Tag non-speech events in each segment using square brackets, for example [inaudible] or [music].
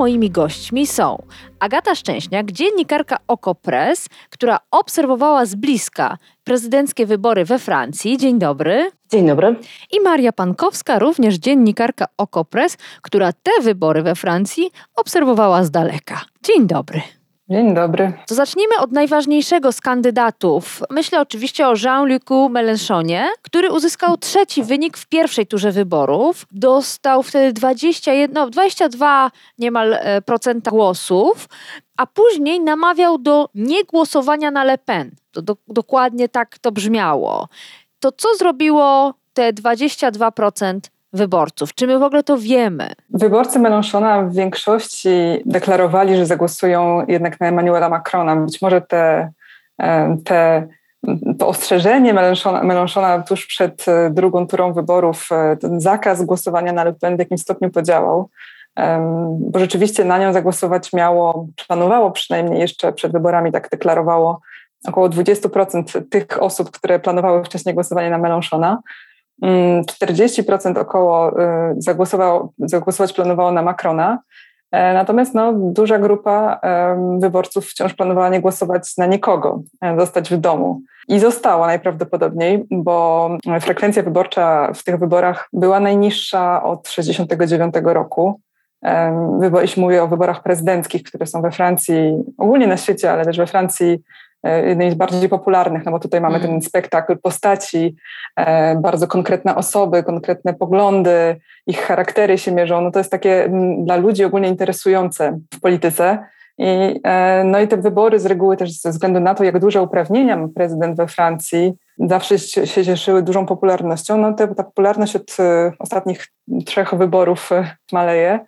Moimi gośćmi są Agata Szczęśniak, dziennikarka Okopres, która obserwowała z bliska prezydenckie wybory we Francji. Dzień dobry. Dzień dobry. I Maria Pankowska, również dziennikarka Okopres, która te wybory we Francji obserwowała z daleka. Dzień dobry. Dzień dobry. To zacznijmy od najważniejszego z kandydatów. Myślę oczywiście o Jean-Lucu Mélenchonie, który uzyskał trzeci wynik w pierwszej turze wyborów. Dostał wtedy 21, no 22 niemal e, procenta głosów, a później namawiał do niegłosowania na Le Pen. To do, dokładnie tak to brzmiało. To co zrobiło te 22% wyborców? Czy my w ogóle to wiemy? Wyborcy Mélenchona w większości deklarowali, że zagłosują jednak na Emmanuela Macrona. Być może te, e, te to ostrzeżenie Mélenchona tuż przed e, drugą turą wyborów, e, ten zakaz głosowania na Le Pen w jakimś stopniu podziałał, bo rzeczywiście na nią zagłosować miało, planowało przynajmniej jeszcze przed wyborami, tak deklarowało około 20% tych osób, które planowały wcześniej głosowanie na Mélenchona. 40% mm, około y, zagłosowało, zagłosować planowało na Macrona, e, natomiast no, duża grupa wyborców wciąż planowała nie głosować na nikogo, e, zostać w domu. I została najprawdopodobniej, bo frekwencja wyborcza w tych wyborach była najniższa od 1969 roku. Jeśli mówię o wyborach prezydenckich, które są we Francji, ogólnie na świecie, ale też we Francji jednej z bardziej popularnych, no bo tutaj mamy ten mm. spektakl postaci, e, bardzo konkretne osoby, konkretne poglądy, ich charaktery się mierzą. No to jest takie dla ludzi ogólnie interesujące w polityce. I, e, no i te wybory z reguły też ze względu na to, jak duże uprawnienia ma prezydent we Francji, zawsze się cieszyły dużą popularnością. No to ta popularność od ostatnich trzech wyborów maleje.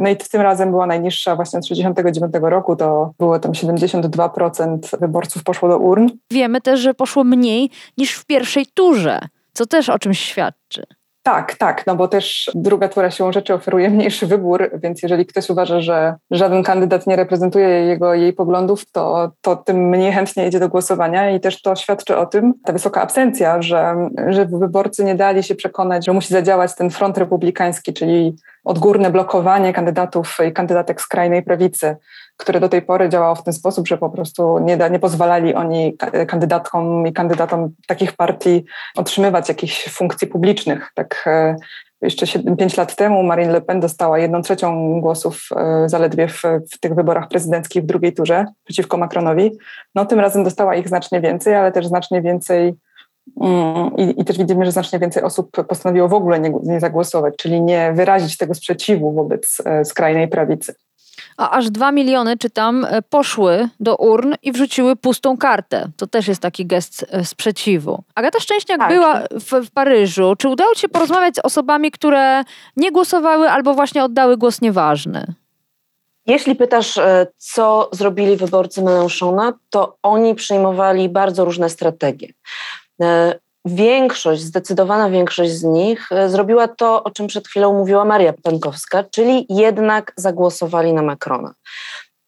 No i tym razem była najniższa właśnie od 1969 roku, to było tam 72% wyborców poszło do urn. Wiemy też, że poszło mniej niż w pierwszej turze, co też o czymś świadczy. Tak, tak, no bo też druga tura siłą rzeczy oferuje mniejszy wybór, więc jeżeli ktoś uważa, że żaden kandydat nie reprezentuje jego, jej poglądów, to, to tym mniej chętnie idzie do głosowania i też to świadczy o tym, ta wysoka absencja, że, że wyborcy nie dali się przekonać, że musi zadziałać ten front republikański, czyli odgórne blokowanie kandydatów i kandydatek skrajnej prawicy, które do tej pory działało w ten sposób, że po prostu nie, da, nie pozwalali oni kandydatkom i kandydatom takich partii otrzymywać jakichś funkcji publicznych. Tak e, jeszcze 5 lat temu Marine Le Pen dostała jedną trzecią głosów e, zaledwie w, w, tych wyborach prezydenckich w drugiej turze przeciwko Macronowi. No tym razem dostała ich znacznie więcej, ale też znacznie więcej i, I, też widzimy, że znacznie więcej osób postanowiło w ogóle nie, nie zagłosować, czyli nie wyrazić tego sprzeciwu wobec e, skrajnej prawicy a aż dwa miliony, czytam, e, poszły do urn i wrzuciły pustą kartę. To też jest taki gest e, sprzeciwu. Agata Szczęśniak tak. była w, w Paryżu. Czy udało Ci się porozmawiać z osobami, które nie głosowały albo właśnie oddały głos nieważny? Jeśli pytasz, co zrobili wyborcy Mélenchona, to oni przyjmowali bardzo różne strategie większość, zdecydowana większość z nich e, zrobiła to, o czym przed chwilą mówiła Maria Pankowska, czyli jednak zagłosowali na Macrona.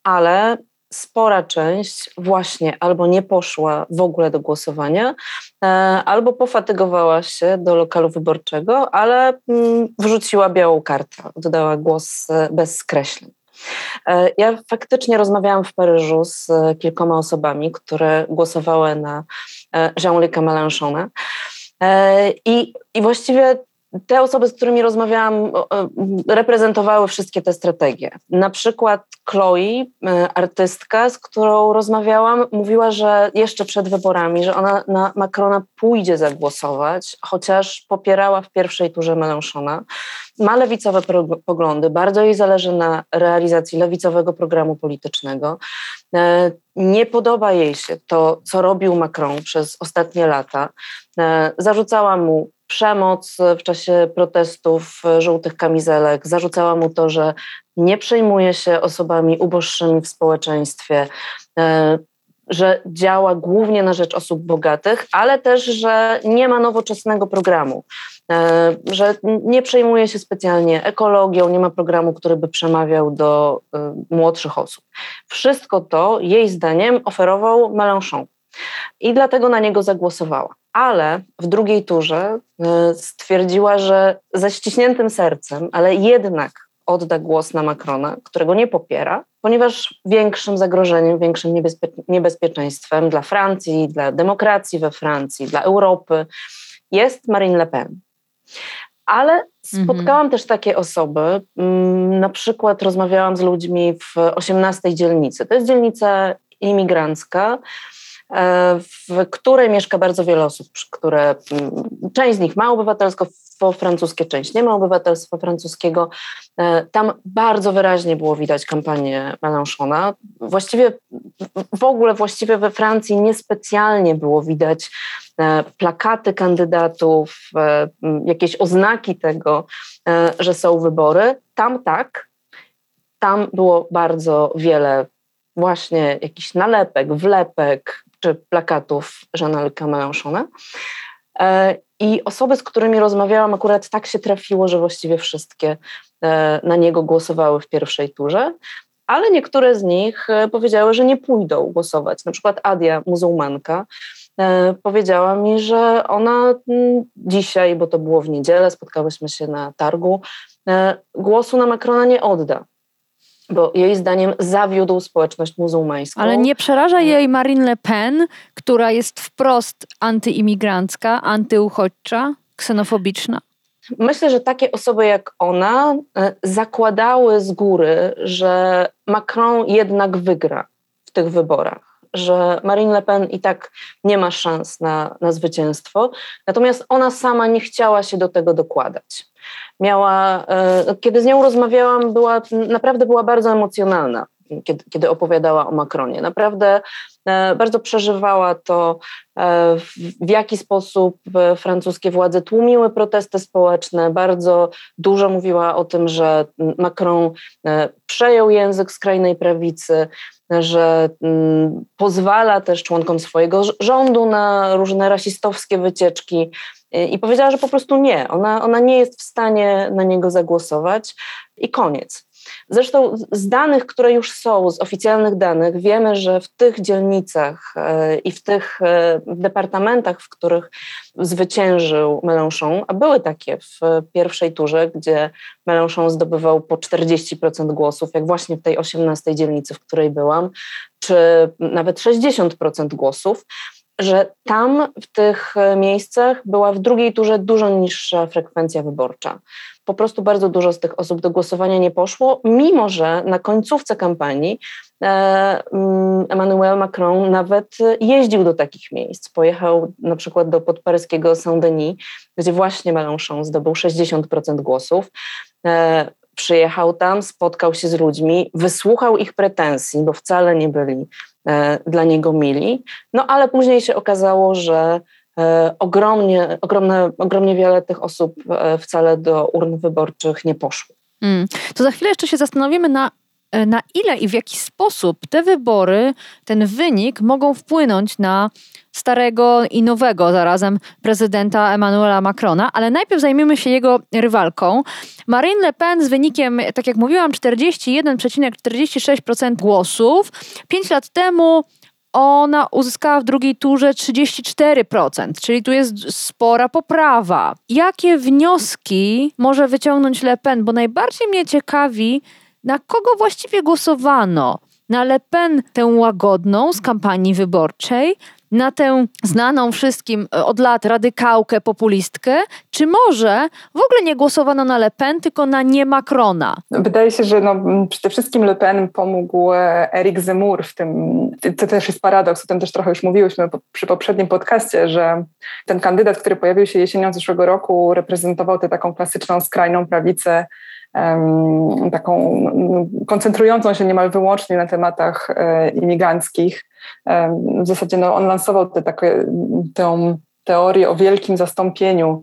Ale spora część właśnie albo nie poszła w ogóle do głosowania, e, albo pofatygowała się do lokalu wyborczego, ale mm, wrzuciła białą kartę, oddała głos e, bez skreśleń. Ja faktycznie rozmawiałam w Paryżu z kilkoma osobami, które głosowały na Jean-Luc Mélenchona. E, I, I właściwie te osoby, z którymi rozmawiałam, reprezentowały wszystkie te strategie. Na przykład Chloe, e, artystka, z którą rozmawiałam, mówiła, że jeszcze przed wyborami, że ona na Macrona pójdzie zagłosować, chociaż popierała w pierwszej turze Mélenchona. Ma lewicowe poglądy, bardzo jej zależy na realizacji lewicowego programu politycznego. E, nie podoba jej się to, co robił Macron przez ostatnie lata. E, zarzucała mu przemoc w czasie protestów żółtych kamizelek, zarzucała mu to, że nie przejmuje się osobami uboższymi w społeczeństwie. E, że działa głównie na rzecz osób bogatych, ale też, że nie ma nowoczesnego programu, e, że nie przejmuje się specjalnie ekologią, nie ma programu, który by przemawiał do e, młodszych osób. Wszystko to jej zdaniem oferował Mélenchon i dlatego na niego zagłosowała. Ale w drugiej turze e, stwierdziła, że ze ściśniętym sercem, ale jednak odda głos na Macrona, którego nie popiera, ponieważ większym zagrożeniem, większym niebezpie niebezpieczeństwem dla Francji, dla demokracji we Francji, dla Europy jest Marine Le Pen. Ale spotkałam mhm. też takie osoby, mm, na przykład rozmawiałam z ludźmi w 18 dzielnicy. To jest dzielnica imigrancka, w której mieszka bardzo wiele osób, które mm, część z nich ma obywatelstwo francuskie, część nie ma obywatelstwa francuskiego. E, tam bardzo wyraźnie było widać kampanię Mélenchona. Właściwie w ogóle właściwie we Francji niespecjalnie było widać e, plakaty kandydatów, e, jakieś oznaki tego, że są wybory. Tam tak, tam było bardzo wiele właśnie jakichś nalepek, wlepek czy plakatów Jean-Luc Mélenchona. I osoby, z którymi rozmawiałam, akurat tak się trafiło, że właściwie wszystkie e, na niego głosowały w pierwszej turze, ale niektóre z nich e, powiedziały, że nie pójdą głosować. Na przykład Adia, muzułmanka, e, powiedziała mi, że ona mm, dzisiaj, bo to było w niedzielę, spotkałyśmy się na targu, głosu na Macrona nie odda bo jej zdaniem zawiódł społeczność muzułmańską. Ale nie przeraża jej Marine Le Pen, która jest wprost antyimigrancka, antyuchodźcza, ksenofobiczna? Myślę, że takie osoby jak ona e, zakładały z góry, że Macron jednak wygra w tych wyborach że Marine Le Pen i tak nie ma szans na, na zwycięstwo, natomiast ona sama nie chciała się do tego dokładać miała, e, kiedy z nią rozmawiałam, była, naprawdę była bardzo emocjonalna, kiedy, kiedy opowiadała o Macronie. Naprawdę e, bardzo przeżywała to, e, w jaki sposób francuskie władze tłumiły protesty społeczne. Bardzo dużo mówiła o tym, że Macron przejął język skrajnej prawicy, że mm, pozwala też członkom swojego rządu na różne rasistowskie wycieczki. I powiedziała, że po prostu nie, ona, ona nie jest w stanie na niego zagłosować i koniec. Zresztą z danych, które już są, z oficjalnych danych, wiemy, że w tych dzielnicach e, i w tych e, departamentach, w których zwyciężył Mélenchon, a były takie w pierwszej turze, gdzie Mélenchon zdobywał po 40% głosów, jak właśnie w tej 18 dzielnicy, w której byłam, czy nawet 60% głosów, że tam w tych e, miejscach była w drugiej turze dużo niższa frekwencja wyborcza. Po prostu bardzo dużo z tych osób do głosowania nie poszło, mimo że na końcówce kampanii e, mm, Emmanuel Macron nawet jeździł do takich miejsc. Pojechał na przykład do podparyskiego Saint-Denis, gdzie właśnie Mélenchon zdobył 60% głosów. Przyjechał tam, spotkał się z ludźmi, wysłuchał ich pretensji, bo wcale nie byli E, dla niego mili. No ale później się okazało, że e, ogromnie, ogromne, ogromnie wiele tych osób e, wcale do urn wyborczych nie poszło. Mm. To za chwilę jeszcze się zastanowimy na na ile i w jaki sposób te wybory, ten wynik mogą wpłynąć na starego i nowego zarazem prezydenta Emmanuela Macrona, ale najpierw zajmiemy się jego rywalką. Marine Le Pen z wynikiem, tak jak mówiłam, 41,46% głosów. Pięć lat temu ona uzyskała w drugiej turze 34%, czyli tu jest spora poprawa. Jakie wnioski może wyciągnąć Le Pen? Bo najbardziej mnie ciekawi, na kogo właściwie głosowano? Na Le Pen, tę łagodną z kampanii wyborczej, na tę znaną wszystkim e, od lat radykałkę, populistkę, czy może w ogóle nie głosowano na Le Pen, tylko na nie Macrona? Wydaje się, że no, przede wszystkim Le Pen pomógł e, Eric Zemmour w tym, to też jest paradoks, o tym też trochę już mówiłyśmy przy poprzednim podcaście, że ten kandydat, który pojawił się jesienią zeszłego roku, reprezentował tę taką klasyczną skrajną prawicę taką koncentrującą się niemal wyłącznie na tematach e, imigranckich. W zasadzie no, on lansował tę, takie, tę teorię o wielkim zastąpieniu,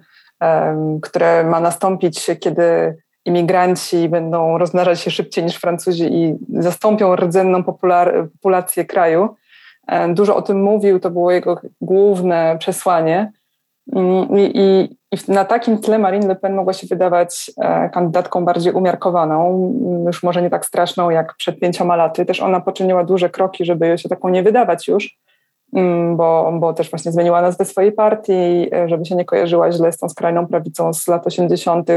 które ma nastąpić, kiedy imigranci będą rozmnażać się szybciej niż Francuzi i zastąpią rdzenną populację kraju. dużo o tym mówił, to było jego główne przesłanie. Mm, I, i, I, na takim tle Marine Le Pen mogła się wydawać kandydatką bardziej umiarkowaną, już może nie tak straszną jak przed pięcioma laty. Też ona poczyniła duże kroki, żeby się taką nie wydawać już, mm, bo, bo też właśnie zmieniła nazwę swojej partii, żeby się nie kojarzyła źle z tą skrajną prawicą z lat 80.,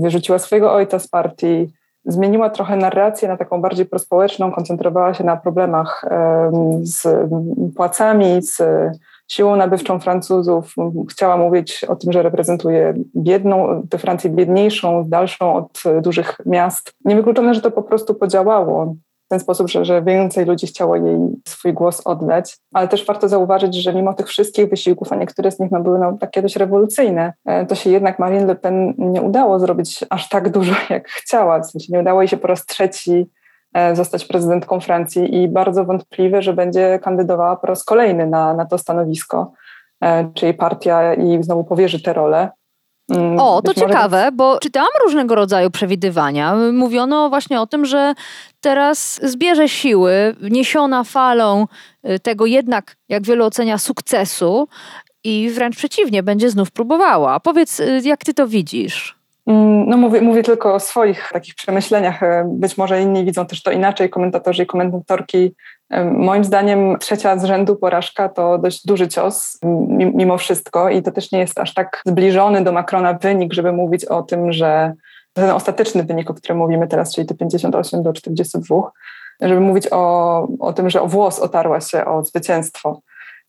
wyrzuciła swojego ojca z partii, zmieniła trochę narrację na taką bardziej prospołeczną, koncentrowała się na problemach z płacami, z siłą nabywczą Francuzów. Chciała mówić o tym, że reprezentuje biedną, tę Francję biedniejszą, dalszą od dużych miast. Niewykluczone, że to po prostu podziałało ten sposób, że, że więcej ludzi chciało jej swój głos oddać. Ale też warto zauważyć, że mimo tych wszystkich wysiłków, a niektóre z nich no, były no, takie dość rewolucyjne, e, to się jednak Marine Le Pen nie udało zrobić aż tak dużo, [laughs] jak chciała. W sensie nie udało jej się po raz trzeci e, zostać prezydentką Francji i bardzo wątpliwe, że będzie kandydowała po raz kolejny na, na to stanowisko, e, czy jej partia i znowu powierzy tę rolę. Mm, o, to ciekawe, bo czytałam różnego rodzaju przewidywania. Mówiono właśnie o tym, że teraz zbierze siły, niesiona falą y, tego jednak, jak wielu ocenia, sukcesu i wręcz przeciwnie, będzie znów próbowała. Powiedz, y, jak ty to widzisz? Mm, no mówię, mówię tylko o swoich takich przemyśleniach. E, być może inni widzą też to inaczej, komentatorzy i komentatorki. E, moim zdaniem trzecia z rzędu porażka to dość duży cios mimo wszystko i to też nie jest aż tak zbliżony do Macrona wynik, żeby mówić o tym, że ten ostateczny wynik, o którym mówimy teraz, czyli te 58 do 42, żeby mówić o, o tym, że o włos otarła się o zwycięstwo.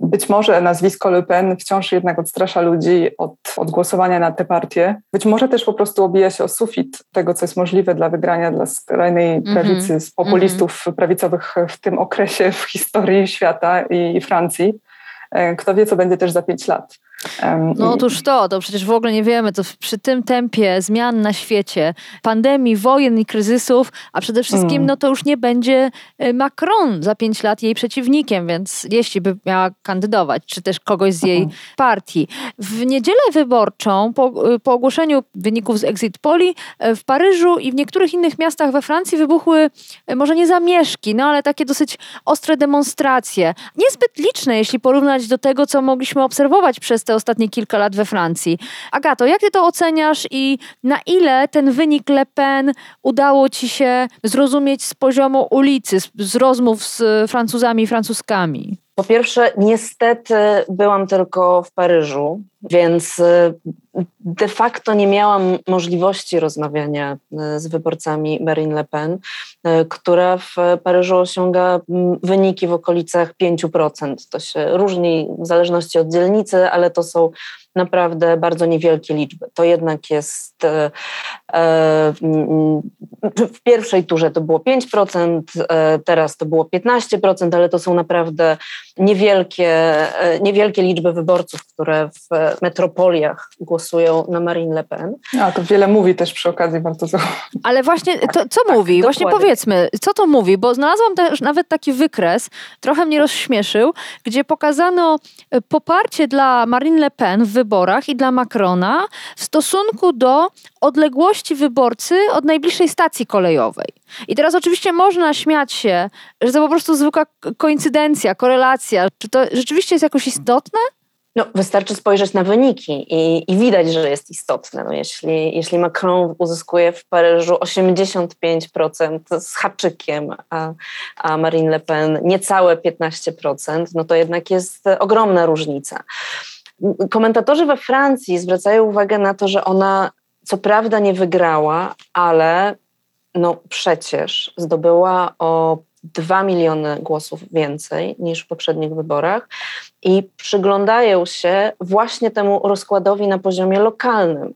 Być może nazwisko Le Pen wciąż jednak odstrasza ludzi od, od głosowania na tę partię. Być może też po prostu obija się o sufit tego, co jest możliwe dla wygrania dla skrajnej mm -hmm. prawicy, z populistów mm -hmm. prawicowych w tym okresie w historii świata i Francji. E, kto wie, co będzie też za pięć lat. No otóż to, to przecież w ogóle nie wiemy, to przy tym tempie zmian na świecie, pandemii, wojen i kryzysów, a przede wszystkim mm. no to już nie będzie e, Macron za pięć lat jej przeciwnikiem, więc jeśli by miała kandydować, czy też kogoś z jej mm. partii. W niedzielę wyborczą, po, e, po ogłoszeniu wyników z Exit Poli e, w Paryżu i w niektórych innych miastach we Francji wybuchły może nie zamieszki, no ale takie dosyć ostre demonstracje. Niezbyt liczne, jeśli porównać do tego, co mogliśmy obserwować przez te te ostatnie kilka lat we Francji. Agato, jak ty to oceniasz i na ile ten wynik Le Pen udało ci się zrozumieć z poziomu ulicy, z, z rozmów z Francuzami i Francuskami? Po pierwsze, niestety byłam tylko w Paryżu, więc y, de facto nie miałam możliwości rozmawiania y, z wyborcami Marine Le Pen, y, która w Paryżu osiąga mm, wyniki w okolicach 5%. To się różni w zależności od dzielnicy, ale to są naprawdę bardzo niewielkie liczby. To jednak jest e, e, w pierwszej turze to było 5%, e, teraz to było 15%, ale to są naprawdę niewielkie, niewielkie liczby wyborców, które w metropoliach głosują na Marine Le Pen. A to wiele mówi też przy okazji bardzo. Ale właśnie to, co tak, mówi? Właśnie powiedzmy, co to mówi, bo znalazłam też nawet taki wykres, trochę mnie rozśmieszył, gdzie pokazano poparcie dla Marine Le Pen w wyborach i dla Macrona w stosunku do odległości wyborcy od najbliższej stacji kolejowej. I teraz oczywiście można śmiać się, że to po prostu zwykła koincydencja, korelacja. Czy to rzeczywiście jest jakoś istotne? No, wystarczy spojrzeć na wyniki i, i widać, że jest istotne. No, jeśli, jeśli Macron uzyskuje w Paryżu 85% z haczykiem, a, a Marine Le Pen niecałe 15%, no to jednak jest ogromna różnica. Komentatorzy we Francji zwracają uwagę na to, że ona co prawda nie wygrała, ale no przecież zdobyła o 2 miliony głosów więcej niż w poprzednich wyborach i przyglądają się właśnie temu rozkładowi na poziomie lokalnym.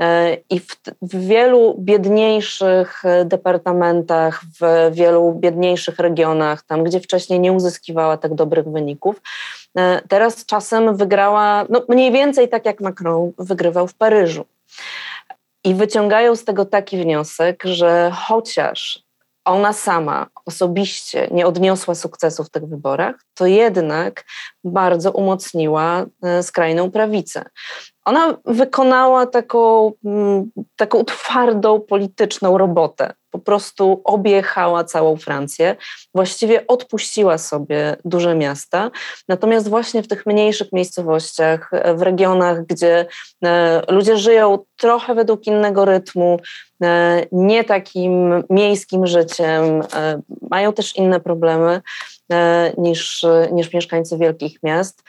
E, I w, w, wielu biedniejszych departamentach, w wielu biedniejszych regionach, tam gdzie wcześniej nie uzyskiwała tak dobrych wyników, e, teraz czasem wygrała no mniej więcej tak jak Macron wygrywał w Paryżu. I wyciągają z tego taki wniosek, że chociaż ona sama osobiście nie odniosła sukcesu w tych wyborach, to jednak bardzo umocniła e, skrajną prawicę. Ona wykonała taką, mm, taką twardą polityczną robotę. Po prostu objechała całą Francję, właściwie odpuściła sobie duże miasta. Natomiast właśnie w tych mniejszych miejscowościach, w regionach, gdzie e, ludzie żyją trochę według innego rytmu, e, nie takim miejskim życiem, e, mają też inne problemy niż, niż mieszkańcy wielkich miast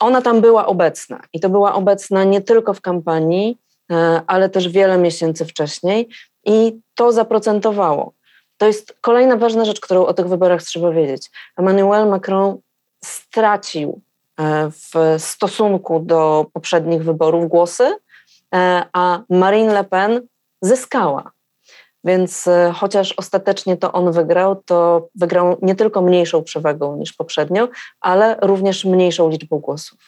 ona tam była obecna i to była obecna nie tylko w kampanii, e, ale też wiele miesięcy wcześniej i to zaprocentowało. To jest kolejna ważna rzecz, którą o tych wyborach trzeba wiedzieć. Emmanuel Macron stracił e, w stosunku do poprzednich wyborów głosy, e, a Marine Le Pen zyskała. Więc e, chociaż ostatecznie to on wygrał, to wygrał nie tylko mniejszą przewagą niż poprzednio, ale również mniejszą liczbą głosów.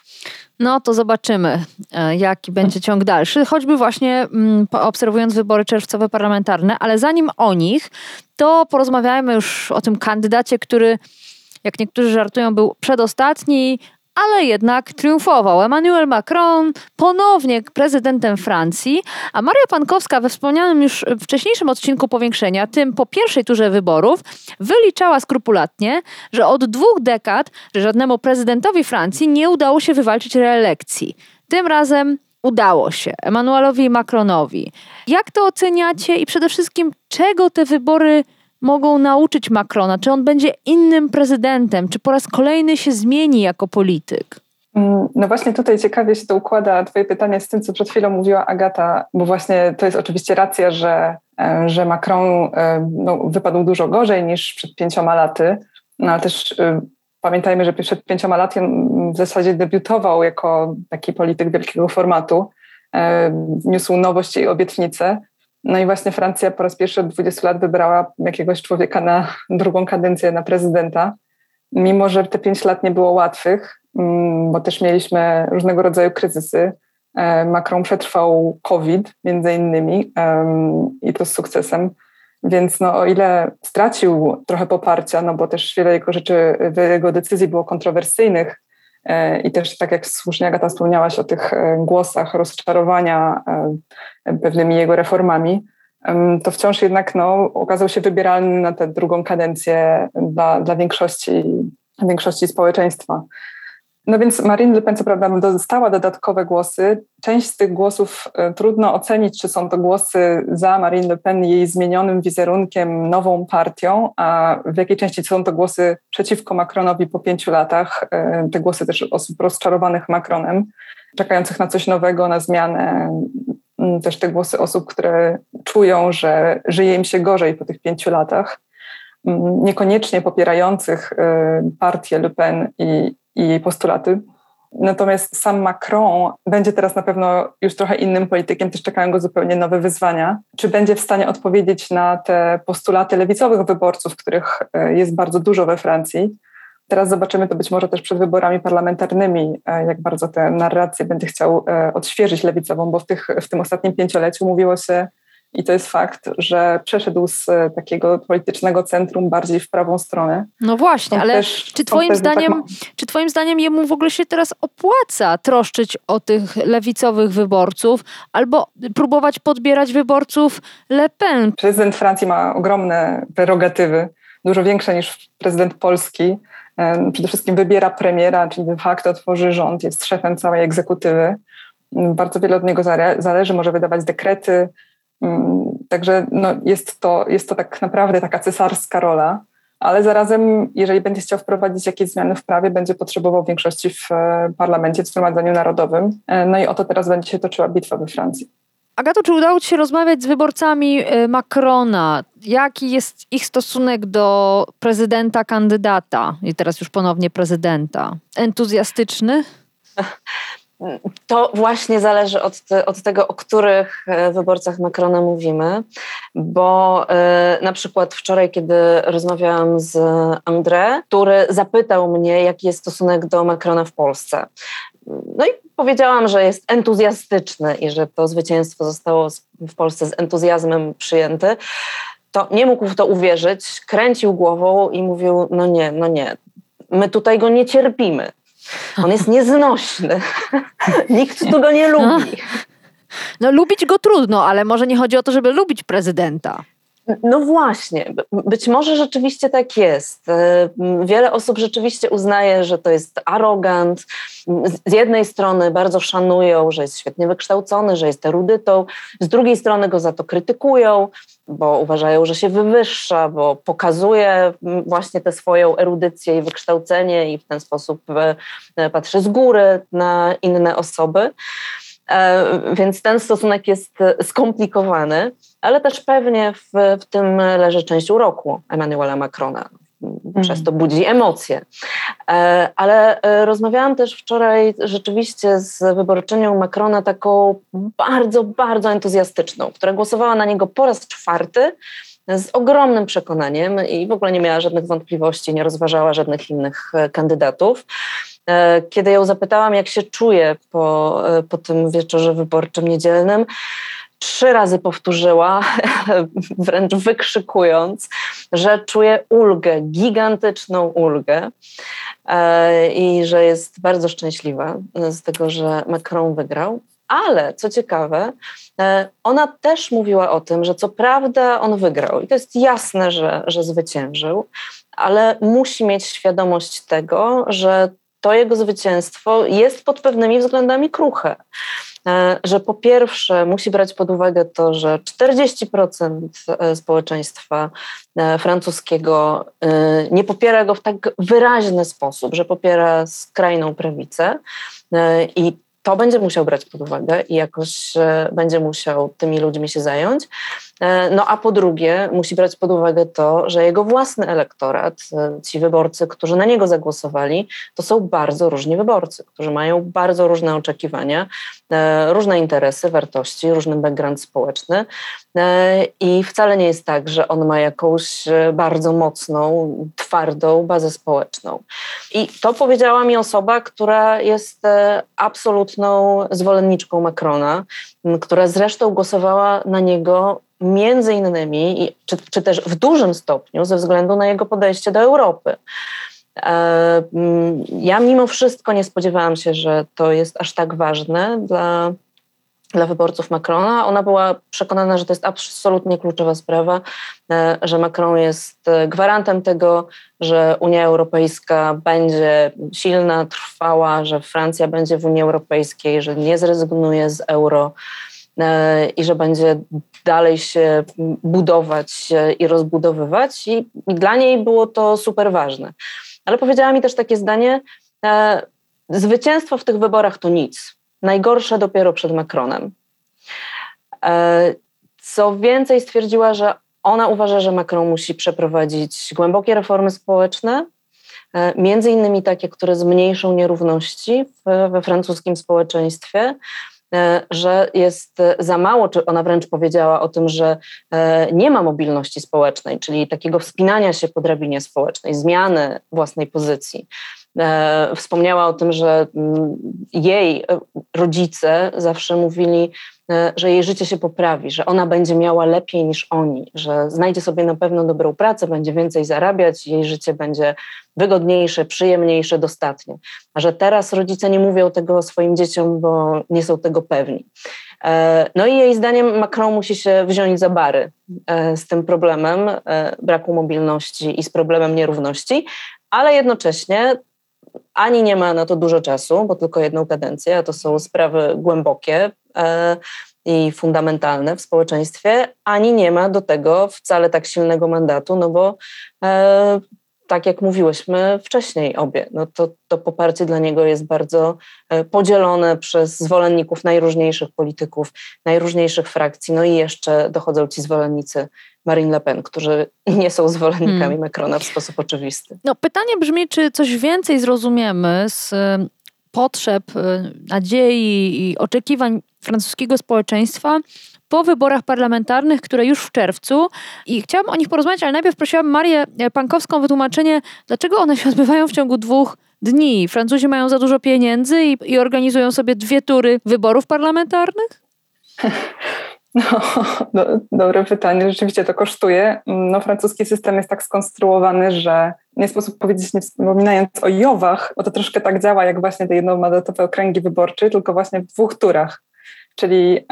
No to zobaczymy, e, jaki będzie ciąg dalszy, choćby właśnie mm, obserwując wybory czerwcowe parlamentarne, ale zanim o nich, to porozmawiajmy już o tym kandydacie, który jak niektórzy żartują, był przedostatni, ale jednak triumfował. Emmanuel Macron ponownie prezydentem Francji, a Maria Pankowska we wspomnianym już wcześniejszym odcinku powiększenia, tym po pierwszej turze wyborów, wyliczała skrupulatnie, że od dwóch dekad, że żadnemu prezydentowi Francji nie udało się wywalczyć reelekcji. Tym razem udało się Emmanuelowi Macronowi. Jak to oceniacie i przede wszystkim czego te wybory mogą nauczyć Macrona? Czy on będzie innym prezydentem? Czy po raz kolejny się zmieni jako polityk? Mm, no właśnie tutaj ciekawie się to układa Twoje pytanie z tym, co przed chwilą mówiła Agata, bo właśnie to jest oczywiście racja, że, e, że Macron e, no, wypadł dużo gorzej niż przed pięcioma laty, no ale też e, pamiętajmy, że przed pięcioma laty w zasadzie debiutował jako taki polityk wielkiego formatu, niósł nowość i obietnice, no i właśnie Francja po raz pierwszy od 20 lat wybrała jakiegoś człowieka na drugą kadencję na prezydenta, mimo że te pięć lat nie było łatwych, mm, bo też mieliśmy różnego rodzaju kryzysy. E, Macron przetrwał COVID między innymi i to z sukcesem. Więc no, o ile stracił trochę poparcia, no bo też wiele jego rzeczy, jego decyzji było kontrowersyjnych, I też tak jak słusznie Agata wspomniałaś o tych e, głosach rozczarowania e, pewnymi jego reformami, to wciąż jednak no, okazał się wybieralny na tę drugą kadencję dla, dla większości, większości społeczeństwa. No więc Marine Le Pen co prawda dostała dodatkowe głosy. Część z tych głosów e, trudno ocenić, czy są to głosy za Marine Le Pen, jej zmienionym wizerunkiem, nową partią, a w jakiej części są to głosy przeciwko Macronowi po pięciu latach. E, te głosy też osób rozczarowanych Macronem, czekających na coś nowego, na zmianę. Mm, też te głosy osób, które czują, że żyje im się gorzej po tych pięciu latach mm, niekoniecznie popierających e, partię Le Pen i, i jej postulaty. Natomiast sam Macron będzie teraz na pewno już trochę innym politykiem, też czekają go zupełnie nowe wyzwania. Czy będzie w stanie odpowiedzieć na te postulaty lewicowych wyborców, których e, jest bardzo dużo we Francji? Teraz zobaczymy to być może też przed wyborami parlamentarnymi, e, jak bardzo tę narrację będzie chciał e, odświeżyć lewicową, bo w, tych, w tym ostatnim pięcioleciu mówiło się i to jest fakt, że przeszedł z e, takiego politycznego centrum bardziej w prawą stronę. No właśnie, ale też, czy twoim, zdaniem, tak... czy twoim zdaniem jemu w ogóle się teraz opłaca troszczyć o tych lewicowych wyborców albo próbować podbierać wyborców Le Pen? Prezydent Francji ma ogromne prerogatywy, dużo większe niż prezydent Polski. Przede wszystkim wybiera premiera, czyli de facto tworzy rząd, jest szefem całej egzekutywy. Bardzo wiele od niego zależy, może wydawać dekrety, także no jest, to, jest to tak naprawdę taka cesarska rola, ale zarazem, jeżeli będzie chciał wprowadzić jakieś zmiany w prawie, będzie potrzebował większości w e, parlamencie, w Zgromadzeniu Narodowym. E, no i o to teraz będzie się toczyła bitwa we Francji. Agato, czy udało Ci się rozmawiać z wyborcami e, Macrona? Jaki jest ich stosunek do prezydenta kandydata i teraz już ponownie prezydenta? Entuzjastyczny? [laughs] To właśnie zależy od, te, od, tego, o których e, wyborcach Macrona mówimy, bo y, na przykład wczoraj, kiedy rozmawiałam z André, który zapytał mnie, jaki jest stosunek do Macrona w Polsce. No i powiedziałam, że jest entuzjastyczny i że to zwycięstwo zostało w Polsce z entuzjazmem przyjęte. To nie mógł w to uwierzyć, kręcił głową i mówił: No nie, no nie, my tutaj go nie cierpimy On jest nieznośny. [laughs] Nikt tu go nie lubi. No lubić go trudno, ale może nie chodzi o to, żeby lubić prezydenta. No właśnie, być może rzeczywiście tak jest. E, wiele osób rzeczywiście uznaje, że to jest arogant. Z jednej strony bardzo szanują, że jest świetnie wykształcony, że jest erudytą, z drugiej strony go za to krytykują, bo uważają, że się wywyższa, bo pokazuje właśnie tę swoją erudycję i wykształcenie i w ten sposób e, patrzy z góry na inne osoby. E, więc ten stosunek jest skomplikowany, ale też pewnie w, w tym leży część uroku Emmanuela Macrona. Przez to budzi emocje. E, ale e, rozmawiałam też wczoraj rzeczywiście z wyborczynią Macrona, taką bardzo, bardzo entuzjastyczną, która głosowała na niego po raz czwarty z ogromnym przekonaniem i w ogóle nie miała żadnych wątpliwości, nie rozważała żadnych innych kandydatów. E, kiedy ją zapytałam, jak się czuje po, e, po tym wieczorze wyborczym niedzielnym, trzy razy powtórzyła, [laughs] wręcz wykrzykując, że czuje ulgę, gigantyczną ulgę e, i że jest bardzo szczęśliwa z tego, że Macron wygrał. Ale co ciekawe, ona też mówiła o tym, że co prawda on wygrał i to jest jasne, że, że zwyciężył, ale musi mieć świadomość tego, że to jego zwycięstwo jest pod pewnymi względami kruche. E, że po pierwsze musi brać pod uwagę to, że 40% e, społeczeństwa e, francuskiego nie popiera go w tak wyraźny sposób, że popiera skrajną prawicę i to będzie musiał brać pod uwagę i jakoś będzie musiał tymi ludźmi się zająć. E, no a po drugie, musi brać pod uwagę to, że jego własny elektorat, e, ci wyborcy, którzy na niego zagłosowali, to są bardzo różni wyborcy, którzy mają bardzo różne oczekiwania, e, różne interesy, wartości, różny background społeczny. I wcale nie jest tak, że on ma jakąś bardzo mocną, twardą bazę społeczną. I to powiedziała mi osoba, która jest absolutną zwolenniczką Macrona, która zresztą głosowała na niego między innymi, czy, czy też w dużym stopniu ze względu na jego podejście do Europy. E, ja mimo wszystko nie spodziewałam się, że to jest aż tak ważne dla, dla wyborców Macrona. Ona była przekonana, że to jest absolutnie kluczowa sprawa, e, że Macron jest gwarantem tego, że Unia Europejska będzie silna, trwała, że Francja będzie w Unii Europejskiej, że nie zrezygnuje z euro e, i że będzie dalej się budować i rozbudowywać i, i dla niej było to super ważne. Ale powiedziała mi też takie zdanie, e, zwycięstwo w tych wyborach to nic. Najgorsze dopiero przed Macronem. E, co więcej, stwierdziła, że ona uważa, że Macron musi przeprowadzić głębokie reformy społeczne, e, między innymi takie, które zmniejszą nierówności we francuskim społeczeństwie, E, że jest za mało, czy ona wręcz powiedziała o tym, że nie ma mobilności społecznej, czyli takiego wspinania się po drabinie społecznej, zmiany własnej pozycji. E, wspomniała o tym, że mm, jej rodzice zawsze mówili, E, że jej życie się poprawi, że ona będzie miała lepiej niż oni, że znajdzie sobie na pewno dobrą pracę, będzie więcej zarabiać, jej życie będzie wygodniejsze, przyjemniejsze, dostatnie. A że teraz rodzice nie mówią tego swoim dzieciom, bo nie są tego pewni. E, no i jej zdaniem Macron musi się wziąć za bary e, z tym problemem braku mobilności i z problemem nierówności, ale jednocześnie ani nie ma na to dużo czasu, bo tylko jedną kadencję, a to są sprawy głębokie e, i fundamentalne w społeczeństwie, ani nie ma do tego wcale tak silnego mandatu, no bo e, tak jak mówiłyśmy wcześniej obie, no to, to poparcie dla niego jest bardzo e, podzielone przez zwolenników najróżniejszych polityków, najróżniejszych frakcji, no i jeszcze dochodzą ci zwolennicy Marine Le Pen, którzy [laughs] nie są zwolennikami hmm. Macrona w sposób oczywisty. No pytanie brzmi, czy coś więcej zrozumiemy z e, potrzeb, e, nadziei i oczekiwań francuskiego społeczeństwa po wyborach parlamentarnych, które już w czerwcu i chciałabym o nich porozmawiać, ale najpierw prosiłam Marię Pankowską o wytłumaczenie, dlaczego one się odbywają w ciągu dwóch dni. Francuzi mają za dużo pieniędzy i, i organizują sobie dwie tury wyborów parlamentarnych? [laughs] No, do, dobre pytanie. Rzeczywiście to kosztuje. No, francuski system jest tak skonstruowany, że nie sposób powiedzieć, nie wspominając o Jowach, bo to troszkę tak działa, jak właśnie te jednomandatowe okręgi wyborcze, tylko właśnie w dwóch turach. Czyli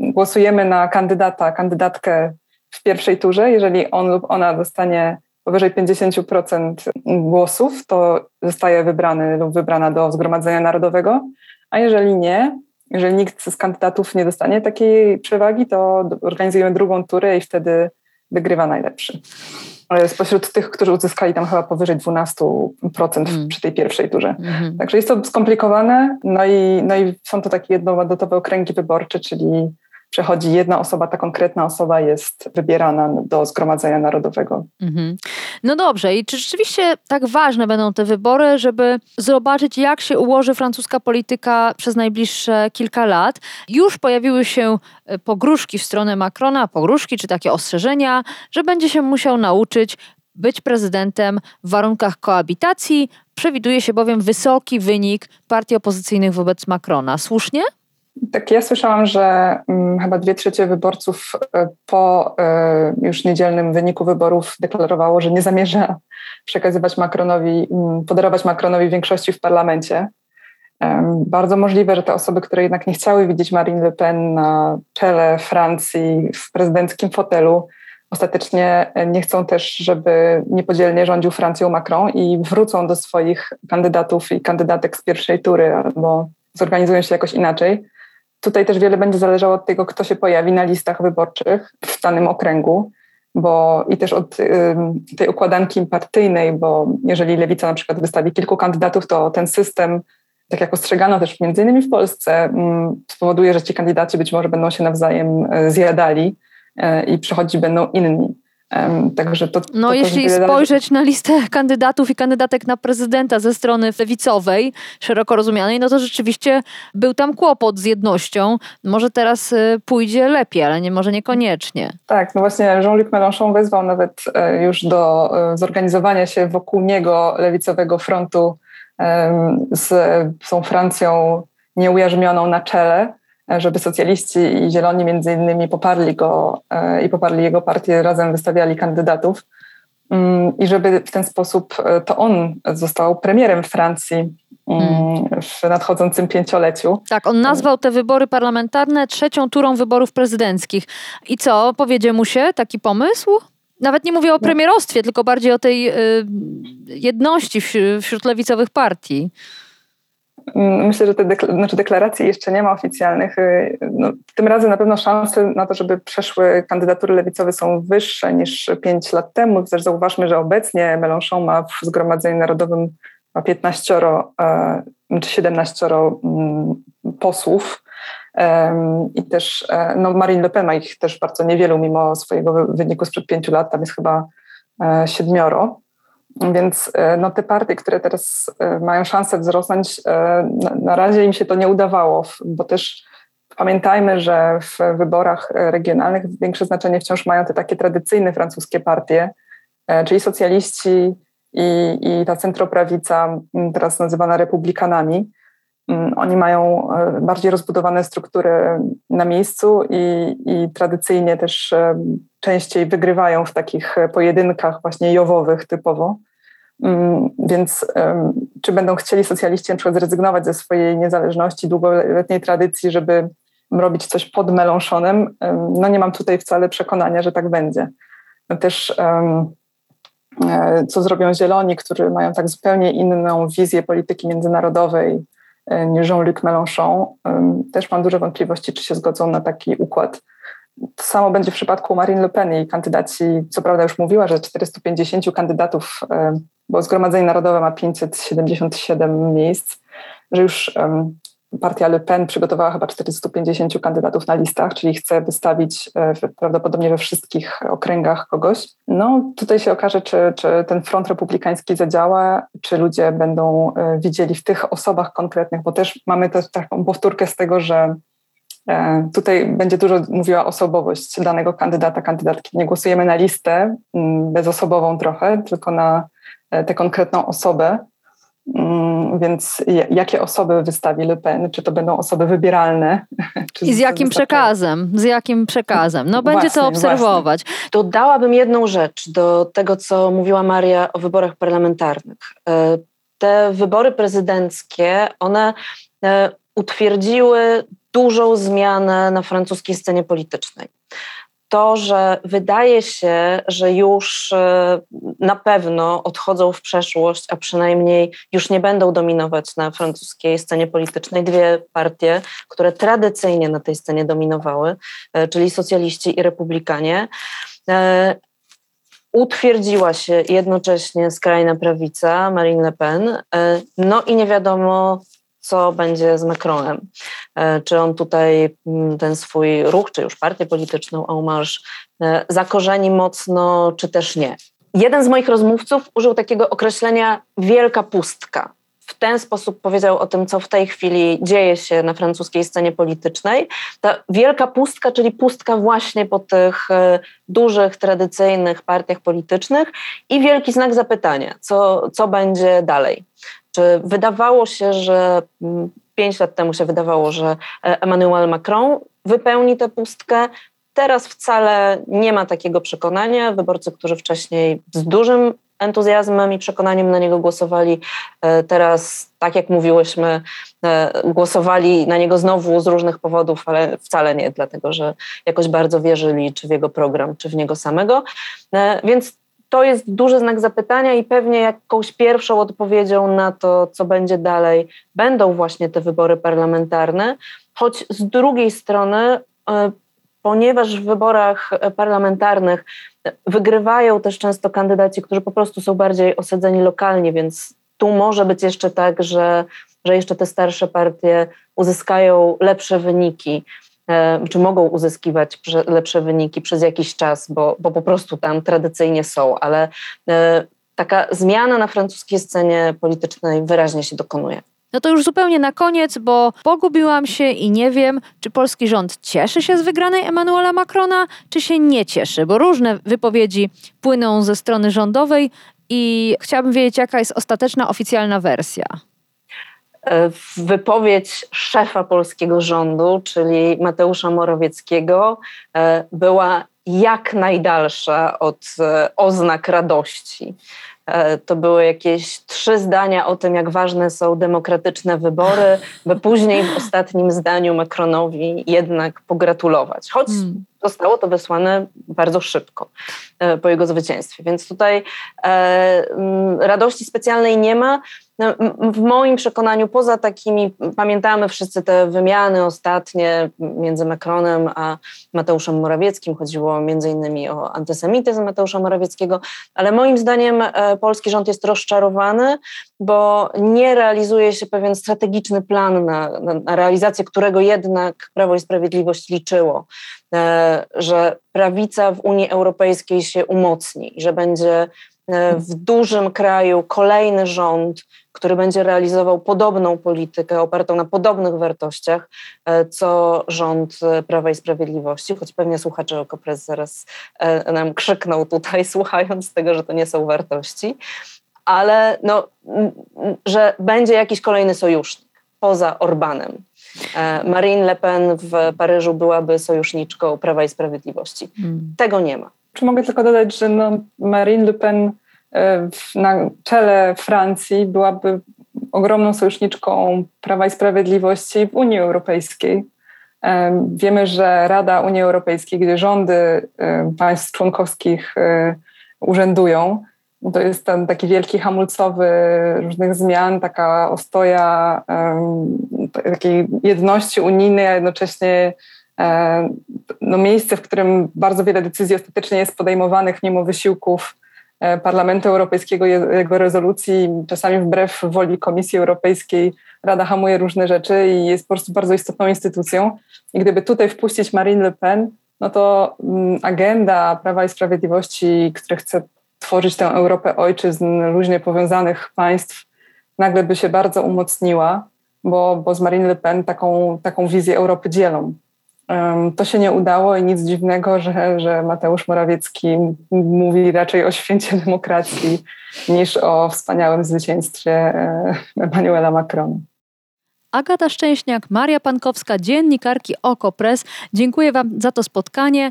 głosujemy na kandydata, kandydatkę w pierwszej turze. Jeżeli on lub ona dostanie powyżej 50% głosów, to zostaje wybrany lub wybrana do Zgromadzenia Narodowego, a jeżeli nie, jeżeli nikt z kandydatów nie dostanie takiej przewagi, to organizujemy drugą turę i wtedy wygrywa najlepszy. Spośród tych, którzy uzyskali tam chyba powyżej 12% mm. przy tej pierwszej turze. Mm -hmm. Także jest to skomplikowane, no i, no i są to takie jednomandotowe okręgi wyborcze, czyli przechodzi jedna osoba, ta konkretna osoba jest wybierana do Zgromadzenia Narodowego. Mhm. No dobrze, i czy rzeczywiście tak ważne będą te wybory, żeby zobaczyć, jak się ułoży francuska polityka przez najbliższe kilka lat? Już pojawiły się e, pogróżki w stronę Macrona, pogróżki czy takie ostrzeżenia, że będzie się musiał nauczyć być prezydentem w warunkach koabitacji. Przewiduje się bowiem wysoki wynik partii opozycyjnych wobec Macrona. Słusznie? Tak, ja słyszałam, że um, chyba dwie trzecie wyborców e, po e, już niedzielnym wyniku wyborów deklarowało, że nie zamierza [laughs] przekazywać Macronowi, um, podarować Macronowi większości w parlamencie. Bardzo możliwe, że te osoby, które jednak nie chciały widzieć Marine Le Pen na czele Francji w prezydenckim fotelu, ostatecznie nie chcą też, żeby niepodzielnie rządził Francją Macron i wrócą do swoich kandydatów i kandydatek z pierwszej tury albo zorganizują się jakoś inaczej. Tutaj też wiele będzie zależało od tego, kto się pojawi na listach wyborczych w danym okręgu, bo i też od tej układanki partyjnej, bo jeżeli lewica na przykład wystawi kilku kandydatów, to ten system, tak jak ostrzegano też między innymi w Polsce, spowoduje, że ci kandydaci być może będą się nawzajem y, zjadali y, i przychodzić będą inni. Także to, no, to jeśli spojrzeć na listę [laughs] kandydatów i kandydatek na prezydenta ze strony lewicowej, szeroko rozumianej, no to rzeczywiście był tam kłopot z jednością. Może teraz y, pójdzie lepiej, ale nie może niekoniecznie. Tak, no właśnie Jean-Luc Mélenchon wezwał nawet e, już do e, zorganizowania się wokół niego lewicowego frontu z tą Francją nieujarzmioną na czele żeby socjaliści i zieloni między innymi poparli go e, i poparli jego partię, razem wystawiali kandydatów mm, i żeby w ten sposób e, to on został premierem Francji mm, mm. w nadchodzącym pięcioleciu. Tak, on nazwał te wybory parlamentarne trzecią turą wyborów prezydenckich. I co, powiedzie mu się taki pomysł? Nawet nie mówię o no. premierostwie, tylko bardziej o tej y, jedności wśród lewicowych partii. Mm, myślę, że te dekla znaczy deklaracji jeszcze nie ma oficjalnych. Y, no, tym razem na pewno szanse na to, żeby przeszły kandydatury lewicowe są wyższe niż 5 lat temu. Też zauważmy, że obecnie Mélenchon ma w Zgromadzeniu Narodowym ma 15 e, czy 17 mm, posłów. I też e, no Marine Le Pen ma ich też bardzo niewielu, mimo swojego wyniku sprzed pięciu lat, tam jest chyba e, siedmioro. Więc e, no, te partie, które teraz e, mają szansę wzrosnąć, e, na razie im się to nie udawało, bo też pamiętajmy, że w wyborach regionalnych większe znaczenie wciąż mają te takie tradycyjne francuskie partie, czyli socjaliści i, i ta centroprawica, teraz nazywana republikanami. Oni mają bardziej rozbudowane struktury na miejscu i, i tradycyjnie też częściej wygrywają w takich pojedynkach właśnie jowowych typowo. Mm, więc czy będą chcieli socjaliści na przykład zrezygnować ze swojej niezależności, długoletniej tradycji, żeby robić coś pod Meląszonem? No nie mam tutaj wcale przekonania, że tak będzie. Też e, co zrobią Zieloni, którzy mają tak zupełnie inną wizję polityki międzynarodowej e, niż Jean-Luc Mélenchon. Też mam duże wątpliwości, czy się zgodzą na taki układ. To samo będzie w przypadku Marine Le Pen i kandydaci, co prawda już mówiła, że 450 kandydatów bo Zgromadzenie Narodowe ma 577 miejsc, że już partia Le Pen przygotowała chyba 450 kandydatów na listach, czyli chce wystawić e, prawdopodobnie we wszystkich okręgach kogoś. No tutaj się okaże, czy, czy ten front republikański zadziała, czy ludzie będą e, widzieli w tych osobach konkretnych, bo też mamy też taką powtórkę z tego, że Tutaj będzie dużo mówiła osobowość danego kandydata, kandydatki. Nie głosujemy na listę mm, bezosobową trochę, tylko na E, tę konkretną osobę. Mm, więc jakie osoby wystawi Le Pen? Czy to będą osoby wybieralne? [laughs] I z jakim przekazem? Z jakim przekazem? No będzie właśnie, to obserwować. Właśnie. Dodałabym jedną rzecz do tego, co mówiła Maria o wyborach parlamentarnych. E, te wybory prezydenckie, one e, utwierdziły dużą zmianę na francuskiej scenie politycznej to, że wydaje się, że już e, na pewno odchodzą w przeszłość, a przynajmniej już nie będą dominować na francuskiej scenie politycznej dwie partie, które tradycyjnie na tej scenie dominowały, e, czyli socjaliści i republikanie. E, utwierdziła się jednocześnie skrajna prawica, Marine Le Pen, no i nie wiadomo, co będzie z Macronem. E, czy on tutaj mm, ten swój ruch, czy już partię polityczną En zakorzeni mocno, czy też nie. Jeden z moich rozmówców użył takiego określenia wielka pustka. W ten sposób powiedział o tym, co w tej chwili dzieje się na francuskiej scenie politycznej. Ta wielka pustka, czyli pustka właśnie po tych e, dużych, tradycyjnych partiach politycznych i wielki znak zapytania, co, co będzie dalej. Czy wydawało się, że mm, pięć lat temu się wydawało, że e, Emmanuel Macron wypełni tę pustkę? Teraz wcale nie ma takiego przekonania. Wyborcy, którzy wcześniej z dużym entuzjazmem i przekonaniem na niego głosowali, e, teraz, tak jak mówiłyśmy, e, głosowali na niego znowu z różnych powodów, ale wcale nie dlatego, że jakoś bardzo wierzyli czy w jego program, czy w niego samego. Więc to jest duży znak zapytania i pewnie jakąś pierwszą odpowiedzią na to, co będzie dalej, będą właśnie te wybory parlamentarne, choć z drugiej strony, e, ponieważ w wyborach parlamentarnych wygrywają też często kandydaci, którzy po prostu są bardziej osadzeni lokalnie, więc tu może być jeszcze tak, że, że jeszcze te starsze partie uzyskają lepsze wyniki. E, czy mogą uzyskiwać lepsze wyniki przez jakiś czas, bo, bo po prostu tam tradycyjnie są, ale e, taka zmiana na francuskiej scenie politycznej wyraźnie się dokonuje. No to już zupełnie na koniec, bo pogubiłam się i nie wiem, czy polski rząd cieszy się z wygranej Emmanuela Macrona, czy się nie cieszy, bo różne wypowiedzi płyną ze strony rządowej i chciałabym wiedzieć, jaka jest ostateczna oficjalna wersja wypowiedź szefa polskiego rządu, czyli Mateusza Morawieckiego, e, była jak najdalsza od e, oznak radości. E, to były jakieś trzy zdania o tym, jak ważne są demokratyczne wybory, by później w ostatnim zdaniu Macronowi jednak pogratulować. Choć hmm. zostało to wysłane bardzo szybko po jego zwycięstwie. Więc tutaj e, radości specjalnej nie ma. No, w moim przekonaniu, poza takimi, pamiętamy wszyscy te wymiany ostatnie między Macronem a Mateuszem Morawieckim, chodziło między innymi o antysemityzm Mateusza Morawieckiego, ale moim zdaniem e, polski rząd jest rozczarowany, bo nie realizuje się pewien strategiczny plan na, na, na realizację, którego jednak Prawo i Sprawiedliwość liczyło, e, że prawica w Unii Europejskiej się umocni, że będzie w dużym kraju kolejny rząd, który będzie realizował podobną politykę opartą na podobnych wartościach, e, co rząd e, Prawa i Sprawiedliwości, choć pewnie słuchacze Okopres zaraz e, nam krzykną tutaj, [laughs] słuchając tego, że to nie są wartości, ale no, że będzie jakiś kolejny sojusznik poza Orbanem. Marine Le Pen w Paryżu byłaby sojuszniczką Prawa i Sprawiedliwości. Hmm. Tego nie ma. Czy mogę tylko dodać, że no Marine Le Pen na czele Francji byłaby ogromną sojuszniczką Prawa i Sprawiedliwości w Unii Europejskiej. Wiemy, że Rada Unii Europejskiej, gdzie rządy państw członkowskich e, urzędują, to jest ten taki wielki hamulcowy różnych zmian, taka ostoja takiej jedności unijnej, a jednocześnie e, no, miejsce, w którym bardzo wiele decyzji ostatecznie jest podejmowanych mimo wysiłków E, Parlamentu Europejskiego, jego rezolucji, czasami wbrew woli Komisji Europejskiej Rada hamuje różne rzeczy i jest po prostu bardzo istotną instytucją. I gdyby tutaj wpuścić Marine Le Pen, no to mm, agenda Prawa i Sprawiedliwości, które chce tworzyć tę Europę ojczyzn różnie powiązanych państw, nagle by się bardzo umocniła, bo, bo z Marine Le Pen taką, taką wizję Europy dzielą. To się nie udało i nic dziwnego, że, że Mateusz Morawiecki mówi raczej o święcie [laughs] demokracji niż o wspaniałym zwycięstwie e, Emmanuela Macrona. Agata Szczęśniak, Maria Pankowska, dziennikarki OKO.press. Dziękuję Wam za to spotkanie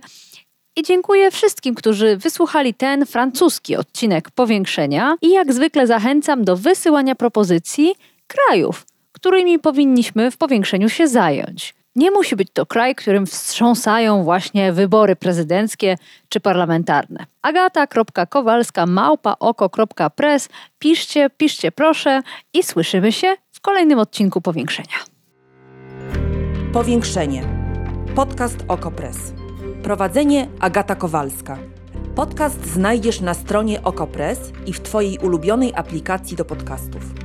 i dziękuję wszystkim, którzy wysłuchali ten francuski odcinek powiększenia i jak zwykle zachęcam do wysyłania propozycji krajów, którymi powinniśmy w powiększeniu się zająć. Nie musi być to kraj, którym wstrząsają właśnie wybory prezydenckie czy parlamentarne. agata.kowalska małpa oko.press Piszcie, piszcie proszę i słyszymy się w kolejnym odcinku Powiększenia. Powiększenie. Podcast Okopres. Prowadzenie Agata Kowalska. Podcast znajdziesz na stronie Okopres i w Twojej ulubionej aplikacji do podcastów.